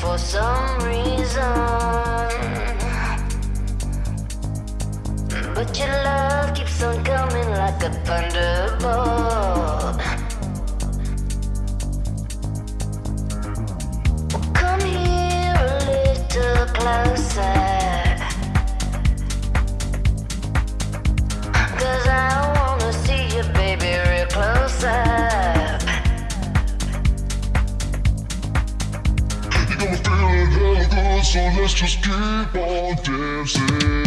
for some reason. But your love keeps on coming like a thunderbolt. Well, come here a little closer. so let's just keep on dancing.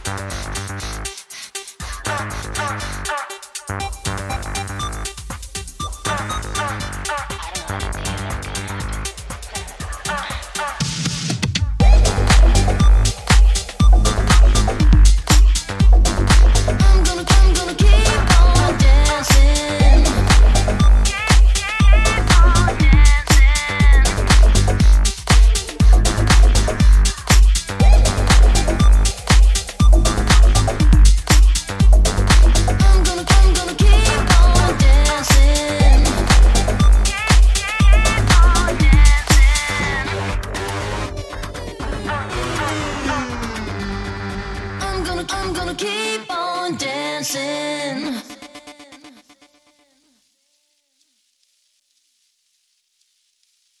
I'm gonna keep on dancing.